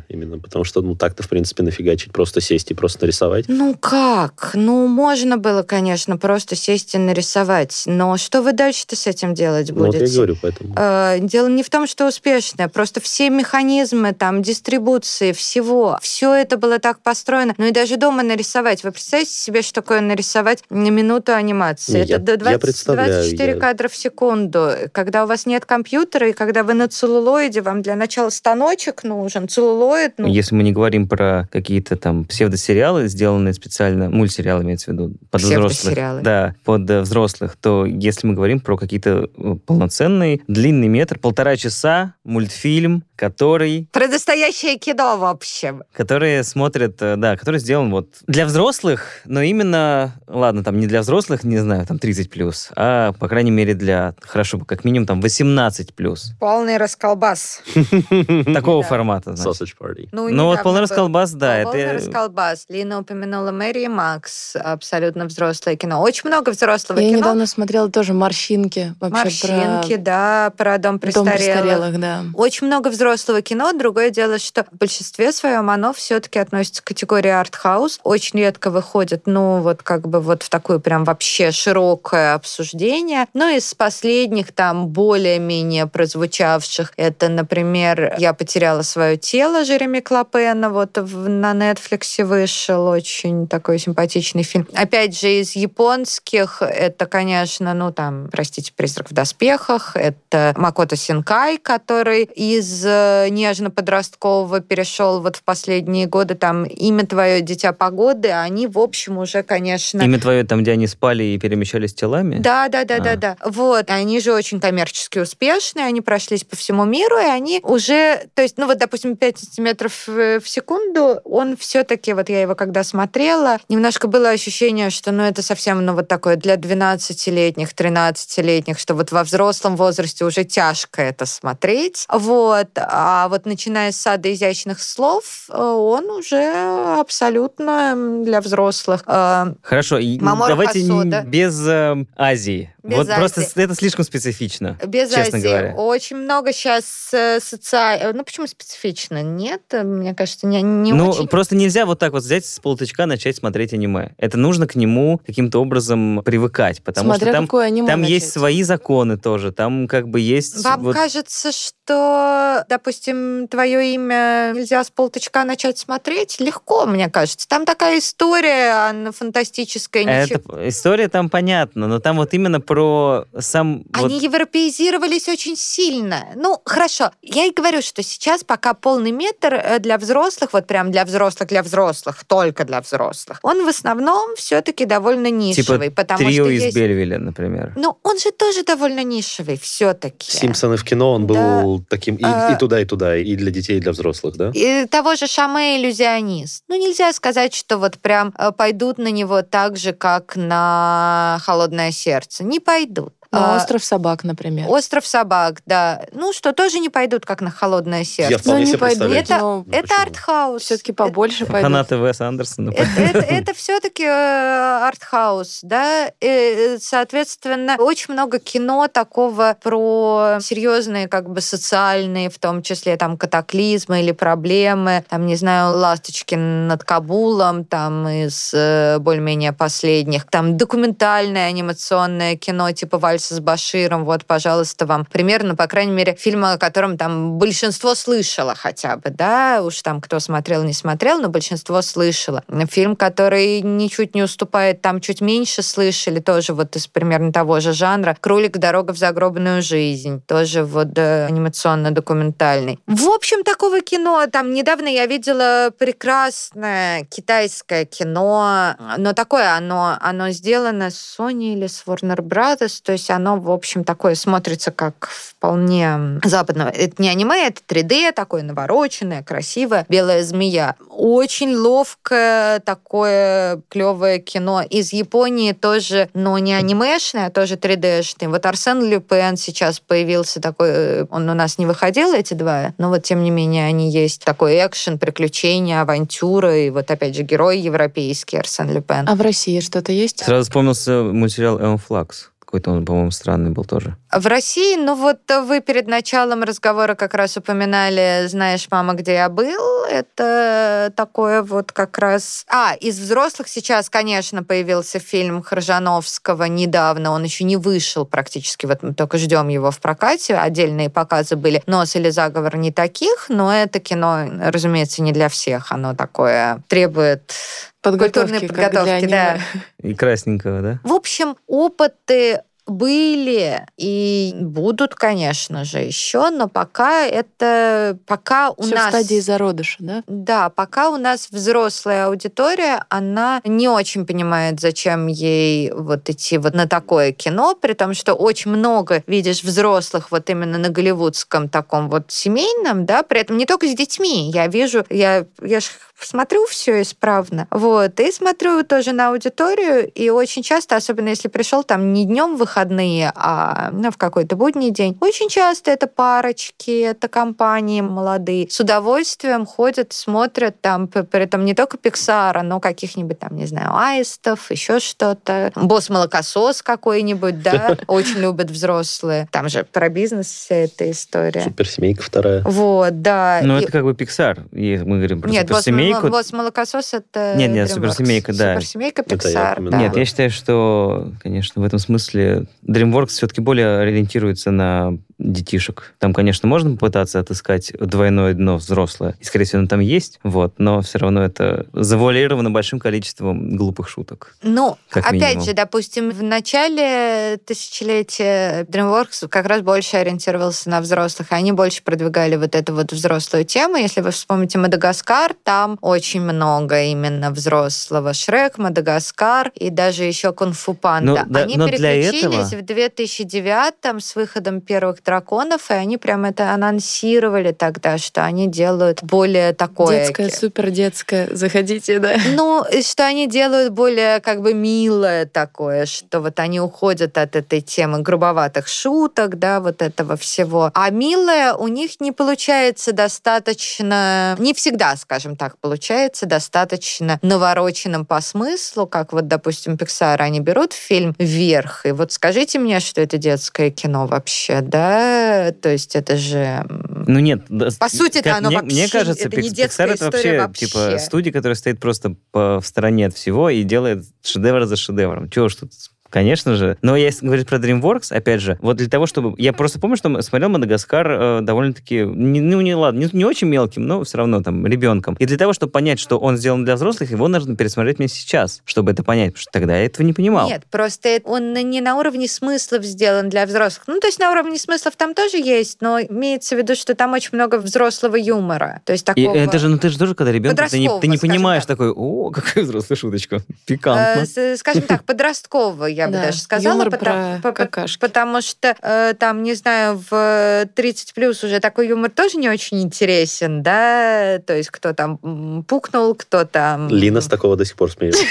Speaker 5: именно, потому что ну так-то, в принципе, нафигачить, просто сесть и просто нарисовать.
Speaker 6: Ну как? Ну, можно было, конечно, просто сесть и нарисовать. Но что вы дальше-то с этим делать
Speaker 5: Ну, вот
Speaker 6: будете?
Speaker 5: я говорю, поэтому.
Speaker 6: Э, Дело не в том, что успешное, просто все механизмы там дистрибуции всего, все это было так построено. Ну и даже дома нарисовать. Вы представляете себе, что такое нарисовать на минуту анимации?
Speaker 5: Не,
Speaker 6: это
Speaker 5: я-
Speaker 6: до
Speaker 5: я
Speaker 6: 20
Speaker 5: представляю,
Speaker 6: 24
Speaker 5: я-
Speaker 6: кадра в секунду. Когда у вас нет компьютера, и когда вы на целлулоиде, вам для начала станочек нужен, целлулоид, ну,
Speaker 3: Если мы не говорим про какие-то там псевдосериалы, сделанные специально, мультсериалы имеется в виду, под взрослых. Да, под э, взрослых, то если мы говорим про какие-то э, полноценный длинный метр, полтора часа, мультфильм, который
Speaker 6: про настоящее кино, в общем.
Speaker 3: которые смотрят, э, да, который сделан вот для взрослых, но именно, ладно, там не для взрослых, не знаю, там 30 плюс, а, по крайней мере, для, хорошо, как минимум, там 18 плюс.
Speaker 6: Полный расколбас.
Speaker 3: Такого формата, значит.
Speaker 5: Sausage Party.
Speaker 3: Ну вот полный расколбас, да,
Speaker 6: Полный расколбас. Барабас. Лина упомянула Мэри и Макс. Абсолютно взрослое кино. Очень много взрослого
Speaker 4: Я
Speaker 6: кино.
Speaker 4: недавно смотрела тоже «Морщинки». Вообще
Speaker 6: Морщинки, да, про дом
Speaker 4: про дом
Speaker 6: престарелых.
Speaker 4: престарелых, да.
Speaker 6: Очень много взрослого кино. Другое дело, что в большинстве своем оно все-таки относится к категории артхаус. Очень редко выходит, ну, вот как бы вот в такое прям вообще широкое обсуждение. Ну, из последних там более-менее прозвучавших, это, например, «Я потеряла свое тело» Жереми Клопена, вот в- на Netflix вышел очень такой симпатичный фильм. Опять же, из японских это, конечно, ну там, простите, «Призрак в доспехах», это Макото Синкай, который из э, нежно-подросткового перешел вот в последние годы, там «Имя твое, дитя погоды», они, в общем, уже, конечно...
Speaker 3: Имя твое там, где они спали и перемещались телами?
Speaker 6: Да, да, да, да,
Speaker 3: А.
Speaker 6: да. Вот. Они же очень коммерчески успешные, они прошлись по всему миру, и они уже, то есть, ну вот, допустим, 5 сантиметров э, в секунду, он все-таки, вот я его когда смотрела, немножко было ощущение, что, ну, это совсем, ну, вот такое для 12-летних, 13-летних, что вот во взрослом возрасте уже тяжко это смотреть. Вот. А вот начиная с сада изящных слов, э, он уже абсолютно для взрослых. Э,
Speaker 3: Хорошо,
Speaker 6: Мамор
Speaker 3: давайте
Speaker 6: Хосода.
Speaker 3: без э, Азии.
Speaker 6: Без
Speaker 3: вот просто
Speaker 6: Азии.
Speaker 3: с- это слишком специфично.
Speaker 6: Без
Speaker 3: честно
Speaker 6: Азии.
Speaker 3: говоря.
Speaker 6: Очень много сейчас социальных... Ну, почему специфично? Нет, э, мне кажется, не, не
Speaker 3: ну,
Speaker 6: очень.
Speaker 3: просто нельзя вот так вот взять с полточка начать смотреть аниме. Это нужно к нему каким-то образом привыкать, потому
Speaker 4: Смотря
Speaker 3: что там,
Speaker 4: какое аниме
Speaker 3: там есть свои законы тоже, там как бы есть...
Speaker 6: Вам
Speaker 3: вот-
Speaker 6: кажется, что, допустим, твое имя нельзя с полточка начать смотреть? Легко, мне кажется. Там такая история, она фантастическая. ничего-
Speaker 3: Это, история там понятна, но там вот именно про сам... вот-
Speaker 6: Они европеизировались очень сильно. Ну, хорошо. Я и говорю, что сейчас пока полный метр э, для взрослых, вот прям для взрослых, для взрослых, только для взрослых, он в основном все-таки довольно нишевый.
Speaker 3: типа
Speaker 6: потому
Speaker 3: трио
Speaker 6: что
Speaker 3: из
Speaker 6: есть...
Speaker 3: Бельвиля, например.
Speaker 6: Ну, он же тоже довольно нишевый все-таки.
Speaker 5: Симпсоны в кино, он был
Speaker 6: Да.
Speaker 5: таким и,
Speaker 6: А.
Speaker 5: и туда, и туда, и для детей, и для взрослых, да?
Speaker 6: И того же Шаме иллюзионист. Ну, нельзя сказать, что вот прям э, пойдут на него так же, как на холодное сердце. Не пойдут. А,
Speaker 4: «Остров собак», например.
Speaker 6: Остров собак, да. Ну, что тоже не пойдут, как на холодное
Speaker 5: Я
Speaker 6: сердце.
Speaker 5: вполне
Speaker 4: Ну, не
Speaker 5: себе
Speaker 4: пойду.
Speaker 6: Это-
Speaker 4: но
Speaker 5: Ну,
Speaker 6: Это артхаус.
Speaker 4: все-таки побольше пойдут.
Speaker 3: Фанаты Вес Андерсона.
Speaker 6: Это, все-таки артхаус, да. Э, Соответственно, очень много кино такого про серьезные, как бы социальные, в том числе там катаклизмы или проблемы, там, не знаю, ласточки над Кабулом, там из э, более-менее последних, там документальное анимационное кино типа «Вальса с Баширом», вот, пожалуйста, вам примерно, по крайней мере, фильм, о котором там большинство слышало хотя бы, да, уж там кто смотрел, не смотрел, но большинство слышало. Фильм, который ничуть не уступает, там чуть меньше слышали, тоже вот из примерно того же жанра. «Кролик. Дорога в загробную жизнь», тоже вот э, анимационно-документальный. В общем, такого кино, там недавно я видела прекрасное китайское кино, но такое оно, оно сделано с Sony или с Warner Brothers, то есть оно, в общем, такое смотрится как вполне западного. Это не аниме, это 3D, такое навороченное, красивое, белая змея. Очень ловкое такое клевое кино. Из Японии тоже, но не анимешное, а тоже 3D-шное. Вот Арсен Люпен сейчас появился такой, э, он у нас не выходил, эти два, но вот тем не менее они есть. Такой экшен, приключения, авантюра, и вот опять же герой европейский Арсен Люпен.
Speaker 4: А в России что-то есть?
Speaker 3: Сразу вспомнился мультсериал «Эон Флакс». Какой-то он, по-моему, странный был тоже.
Speaker 6: В России, ну вот вы перед началом разговора как раз упоминали «Знаешь, мама, где я был?» Это такое вот как раз... А, из взрослых сейчас, конечно, появился фильм Хржановского недавно. Он еще не вышел практически, вот мы только ждем его в прокате. Отдельные показы были «Нос или заговор» не таких, но это кино, разумеется, не для всех. Оно такое требует
Speaker 4: Подготовки,
Speaker 6: культурной
Speaker 4: как для
Speaker 6: подготовки, да.
Speaker 3: И красненького, да?
Speaker 6: В общем, опыты были и будут, конечно же, еще, но пока это пока у
Speaker 4: Всё
Speaker 6: нас
Speaker 4: в стадии зародыша, да?
Speaker 6: да, пока у нас взрослая аудитория, она не очень понимает, зачем ей вот идти вот на такое кино, при том, что очень много видишь взрослых вот именно на голливудском таком вот семейном, да, при этом не только с детьми. Я вижу, я, я ж смотрю все исправно, вот, и смотрю тоже на аудиторию, и очень часто, особенно если пришел там не днем выходные, а ну, в какой-то будний день. Очень часто это парочки, это компании молодые. С удовольствием ходят, смотрят там, при этом не только Пиксара, но каких-нибудь там, не знаю, аистов, еще что-то. Босс-молокосос какой-нибудь, да, очень любят взрослые. Там же про бизнес вся эта история.
Speaker 5: Суперсемейка вторая.
Speaker 6: Вот, да.
Speaker 3: Ну, это как бы Pixar. И мы говорим про
Speaker 6: босс,
Speaker 3: суперсемейку.
Speaker 6: босс молокосос это
Speaker 3: Нет, нет, суперсемейка, да.
Speaker 6: Суперсемейка Pixar, да.
Speaker 3: Нет, я считаю, что, конечно, в этом смысле DreamWorks все-таки более ориентируется на детишек. Там, конечно, можно попытаться отыскать двойное дно взрослое. И, скорее всего, оно там есть, вот, но все равно это завуалировано большим количеством глупых шуток.
Speaker 6: Ну, опять
Speaker 3: минимум.
Speaker 6: же, допустим, в начале тысячелетия DreamWorks как раз больше ориентировался на взрослых, и они больше продвигали вот эту вот взрослую тему. Если вы вспомните Мадагаскар, там очень много именно взрослого. Шрек, Мадагаскар и даже еще Кунг-фу Панда.
Speaker 3: Ну, да,
Speaker 6: они
Speaker 3: но
Speaker 6: переключились
Speaker 3: этого-
Speaker 6: в 2009 с выходом первых драконов, и они прям это анонсировали тогда, что они делают более такое...
Speaker 4: Детская, супер детская. Заходите, да.
Speaker 6: Ну, что они делают более как бы милое такое, что вот они уходят от этой темы грубоватых шуток, да, вот этого всего. А милое у них не получается достаточно, не всегда, скажем так, получается достаточно навороченным по смыслу, как вот, допустим, Pixar, они берут фильм вверх, и вот скажите мне, что это детское кино вообще, да? То есть это же...
Speaker 3: Ну нет,
Speaker 6: По сути-то
Speaker 3: как
Speaker 6: оно
Speaker 3: мне,
Speaker 6: вообще-
Speaker 3: мне кажется,
Speaker 6: это не
Speaker 3: Пикс-
Speaker 6: детская
Speaker 3: Pixar это
Speaker 6: история
Speaker 3: вообще, типа
Speaker 6: вообще.
Speaker 3: студия, которая стоит просто по, в стороне от всего и делает шедевр за шедевром. Чего ж тут Конечно же. Но если говорить про DreamWorks, опять же, вот для того, чтобы... Я просто помню, что смотрел «Мадагаскар» э, довольно-таки... Не, ну, не ладно, не, не очень мелким, но все равно там ребенком. И для того, чтобы понять, что он сделан для взрослых, его нужно пересмотреть мне сейчас, чтобы это понять, потому что тогда я этого не понимал.
Speaker 6: Нет, просто он не на уровне смыслов сделан для взрослых. Ну, то есть на уровне смыслов там тоже есть, но имеется в виду, что там очень много взрослого юмора. То есть
Speaker 3: И
Speaker 6: такого...
Speaker 3: это же, ну ты же тоже, когда ребенок, ты не, ты не понимаешь
Speaker 6: так.
Speaker 3: такой, о, какая взрослая шуточка,
Speaker 6: э,
Speaker 3: пикантно.
Speaker 6: с- скажем так, подросткового, я бы
Speaker 4: Да,
Speaker 6: даже сказала.
Speaker 4: юмор
Speaker 6: потому,
Speaker 4: про
Speaker 6: по-
Speaker 4: какашки.
Speaker 6: потому что э, там, не знаю, в 30 плюс уже такой юмор тоже не очень интересен, да? То есть кто там пукнул, кто там...
Speaker 5: Лина с такого до сих пор смеется.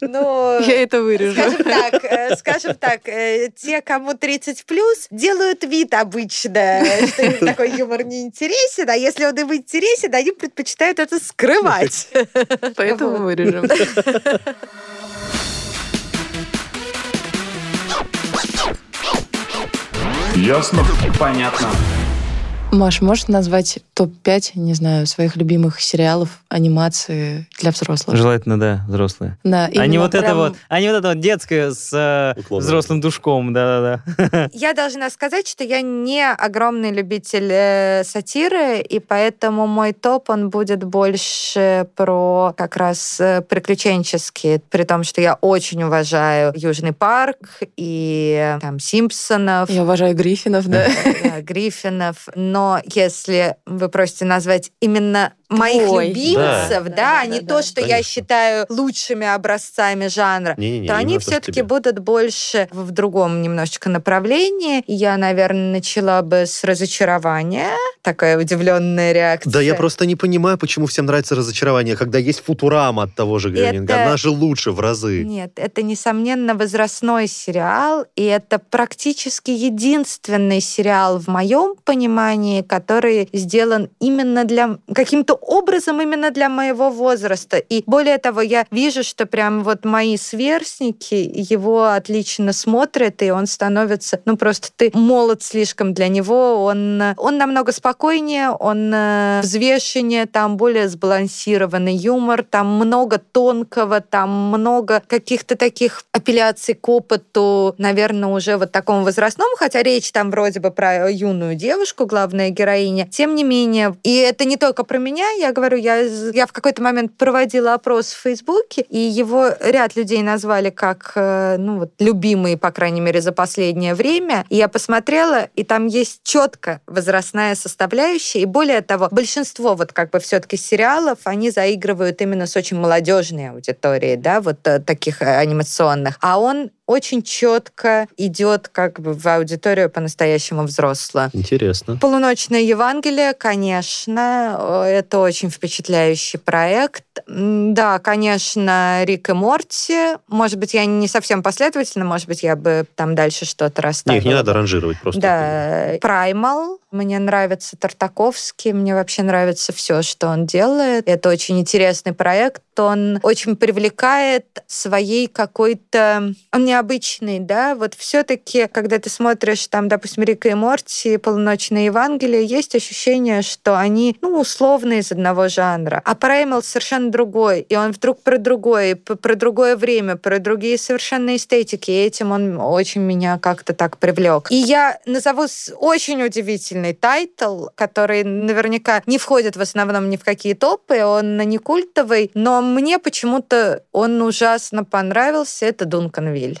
Speaker 6: Ну,
Speaker 4: Я это вырежу.
Speaker 6: Скажем так, э, скажем так, э, те, кому 30 плюс, делают вид обычно, что им такой юмор не интересен, а если он им интересен, они предпочитают это скрывать.
Speaker 4: Поэтому вырежем.
Speaker 2: Ясно?
Speaker 1: Понятно.
Speaker 4: Маш, можешь назвать топ-5, не знаю, своих любимых сериалов, анимации для взрослых?
Speaker 3: Желательно, да, взрослые.
Speaker 4: Да,
Speaker 3: А не
Speaker 4: именно
Speaker 3: вот это
Speaker 4: прям-
Speaker 3: вот, а не вот это вот детское с э, взрослым душком, да-да-да.
Speaker 6: Я должна сказать, что я не огромный любитель э, сатиры, и поэтому мой топ, он будет больше про как раз э, приключенческие, при том, что я очень уважаю Южный парк и э, там Симпсонов.
Speaker 4: Я уважаю Гриффинов, да.
Speaker 6: да, Гриффинов. Но если вы просите назвать именно моих
Speaker 4: Твой.
Speaker 6: любимцев, да,
Speaker 4: Да.
Speaker 6: а не
Speaker 4: Да,
Speaker 6: то,
Speaker 4: да,
Speaker 6: что я
Speaker 5: конечно.
Speaker 6: считаю лучшими образцами жанра, то они
Speaker 5: именно то, что
Speaker 6: все-таки будут больше в другом немножечко направлении. Я, наверное, начала бы с разочарования. Такая удивленная реакция.
Speaker 5: Да я просто не понимаю, почему всем нравится разочарование, когда есть Футурама от того же Грёнинга.
Speaker 6: Это-
Speaker 5: Она же лучше в разы.
Speaker 6: Нет, это, несомненно, возрастной сериал, и это практически единственный сериал в моем понимании, который сделан именно для... каким-то образом именно для моего возраста. И более того, я вижу, что прям вот мои сверстники его отлично смотрят, и он становится... Ну, просто ты молод слишком для него, он, он намного спокойнее, он э, взвешеннее, там более сбалансированный юмор, там много тонкого, там много каких-то таких апелляций к опыту, наверное, уже вот такому возрастному, хотя речь там вроде бы про юную девушку, главная героиня. Тем не менее, и это не только про меня, я говорю, я, я в какой-то момент проводила опрос в Фейсбуке, и его ряд людей назвали как, э, ну вот, любимые, по крайней мере, за последнее время. И я посмотрела, и там есть четко возрастная составляющая, и более того, большинство вот как бы все-таки сериалов, они заигрывают именно с очень молодежной аудиторией, да, вот э, таких э, анимационных. А он очень четко идет как бы в аудиторию по-настоящему взрослую.
Speaker 5: Интересно.
Speaker 6: Полуночное Евангелие, конечно, это очень впечатляющий проект. Да, конечно, Рик и Морти. Может быть, я не совсем последовательно, может быть, я бы там дальше что-то
Speaker 5: Не,
Speaker 6: расставила.
Speaker 5: их не надо ранжировать просто.
Speaker 6: Да, Праймал. Мне нравится Тартаковский. Мне вообще нравится все, что он делает. Это очень интересный проект. Он очень привлекает своей какой-то... Он необычный, да? Вот все-таки, когда ты смотришь там, допустим, Рика и Морти, Полуночное Евангелие, есть ощущение, что они, ну, условно из одного жанра. А Праймал совершенно другой. И он вдруг про другое, про другое время, про другие совершенно эстетики. И этим он очень меня как-то так привлек. И я назову очень удивительный title, который наверняка не входит в основном ни в какие топы, он не культовый, но мне почему-то он ужасно понравился. Это Duncanville.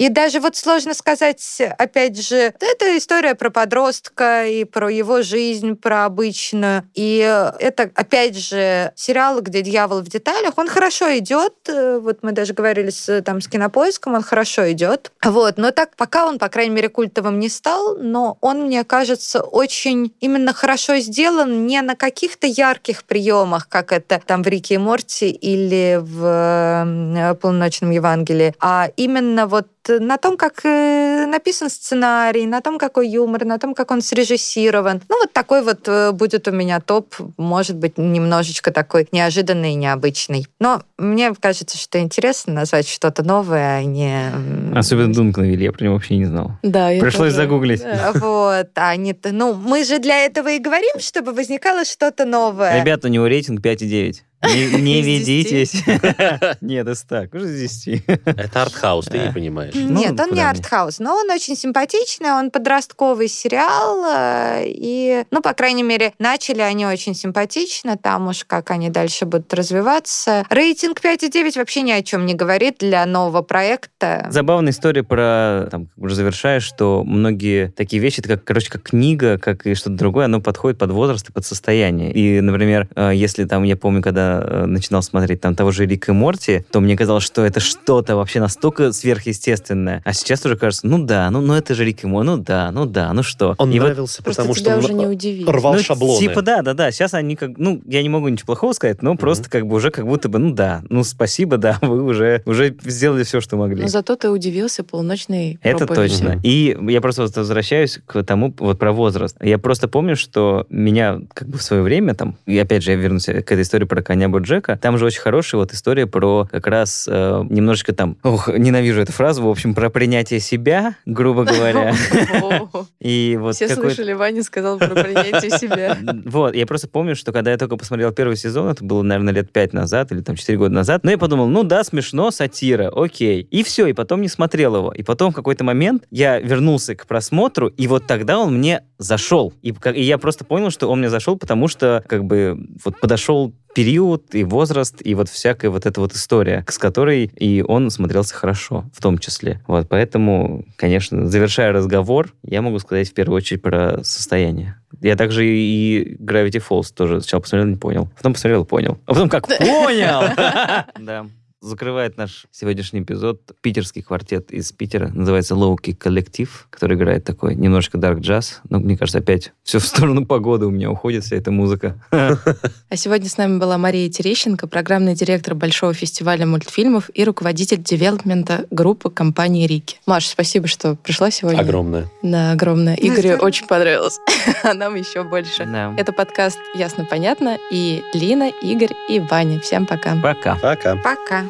Speaker 6: И даже вот сложно сказать, опять же, это история про подростка и про его жизнь, про обычную. И это, опять же, сериал, где дьявол в деталях. Он хорошо идет. Э, Вот мы даже говорили с, там, с кинопоиском, он хорошо идет. Вот. Но так, пока он, по крайней мере, культовым не стал, но он, мне кажется, очень именно хорошо сделан не на каких-то ярких приемах, как это там в Рике и Морти или в Полуночном Евангелии, а именно вот на том, как э, написан сценарий, на том, какой юмор, на том, как он срежиссирован. Ну, вот такой вот э, будет у меня топ, может быть, немножечко такой неожиданный и необычный. Но мне кажется, что интересно назвать что-то новое, а не...
Speaker 3: Особенно Дункан Вилли, я про него вообще не знал.
Speaker 4: Да, я
Speaker 3: Пришлось
Speaker 4: тоже.
Speaker 3: загуглить.
Speaker 4: Да.
Speaker 6: Вот, а не... Ну, мы же для этого и говорим, чтобы возникало что-то новое.
Speaker 3: Ребята, у него рейтинг 5,9. Не, не ведитесь. Нет, из так, уже из 10.
Speaker 5: Это артхаус, ты не понимаешь.
Speaker 3: Ну,
Speaker 6: Нет, он не артхаус, но он очень симпатичный, он подростковый сериал, э, и, ну, по крайней мере, начали они очень симпатично, там уж как они дальше будут развиваться. Рейтинг 5,9 вообще ни о чем не говорит для нового проекта.
Speaker 3: Забавная история про, там, уже завершаешь, что многие такие вещи, это как, короче, как книга, как и что-то другое, оно подходит под возраст и под состояние. И, например, э, если там, я помню, когда э, начинал смотреть там того же Рика и Морти, то мне казалось, что это что-то вообще настолько сверхъестественное. А сейчас уже кажется, ну да, ну, ну это же Рик и Морти, ну да, ну да, ну что.
Speaker 5: Он
Speaker 3: и вот
Speaker 5: нравился,
Speaker 4: Просто
Speaker 5: потому
Speaker 4: тебя
Speaker 5: что
Speaker 4: уже
Speaker 5: он
Speaker 4: не
Speaker 5: э,
Speaker 4: удивит.
Speaker 5: рвал
Speaker 3: ну,
Speaker 5: шаблоны.
Speaker 3: Типа, да, да, да. Сейчас они как, ну, я не могу ничего плохого сказать, но просто как бы уже как будто бы, ну да, ну спасибо, да, вы уже, уже сделали все, что могли.
Speaker 4: Но зато ты удивился полуночной
Speaker 3: Это
Speaker 4: проповеди.
Speaker 3: точно.
Speaker 5: Мгм.
Speaker 3: И я просто вот возвращаюсь к тому, вот про возраст. Я просто помню, что меня как бы в свое время там, и опять же я вернусь к этой истории про коня Боджека, там же очень хорошая вот история про как раз э, немножечко там, ох, ненавижу эту фразу, в общем, про принятие себя, грубо говоря. И вот
Speaker 4: Все слышали, Ваня сказал про принятие себя.
Speaker 3: Вот, я просто помню, что когда я только посмотрел первый сезон, это было, наверное, лет пять назад или там четыре года назад, ну, я подумал, ну да, смешно, сатира, окей. И все, и потом не смотрел его. И потом в какой-то момент я вернулся к просмотру, и вот тогда он мне зашел. И, и я просто понял, что он мне зашел, потому что как бы вот подошел период и возраст, и вот всякая вот эта вот история, с которой и он смотрелся хорошо, в том числе. Вот, поэтому, конечно, завершая разговор, я могу сказать в первую очередь про состояние. Я также и Gravity Falls тоже сначала посмотрел, не понял. Потом посмотрел и понял. А потом как понял! Да. Закрывает наш сегодняшний эпизод питерский квартет из Питера. Называется Лоуки Коллектив, который играет такой немножко дарк джаз. Но мне кажется, опять все в сторону погоды у меня уходит вся эта музыка.
Speaker 4: А сегодня с нами была Мария Терещенко, программный директор Большого фестиваля мультфильмов и руководитель девелопмента группы компании «Рики». Маш, спасибо, что пришла сегодня.
Speaker 5: Огромное.
Speaker 4: Да, огромное. Игорю очень понравилось, а нам еще больше.
Speaker 3: Да.
Speaker 4: Это подкаст «Ясно-понятно» и Лина, Игорь и Ваня. Всем пока.
Speaker 3: Пока.
Speaker 5: Пока.
Speaker 6: Пока.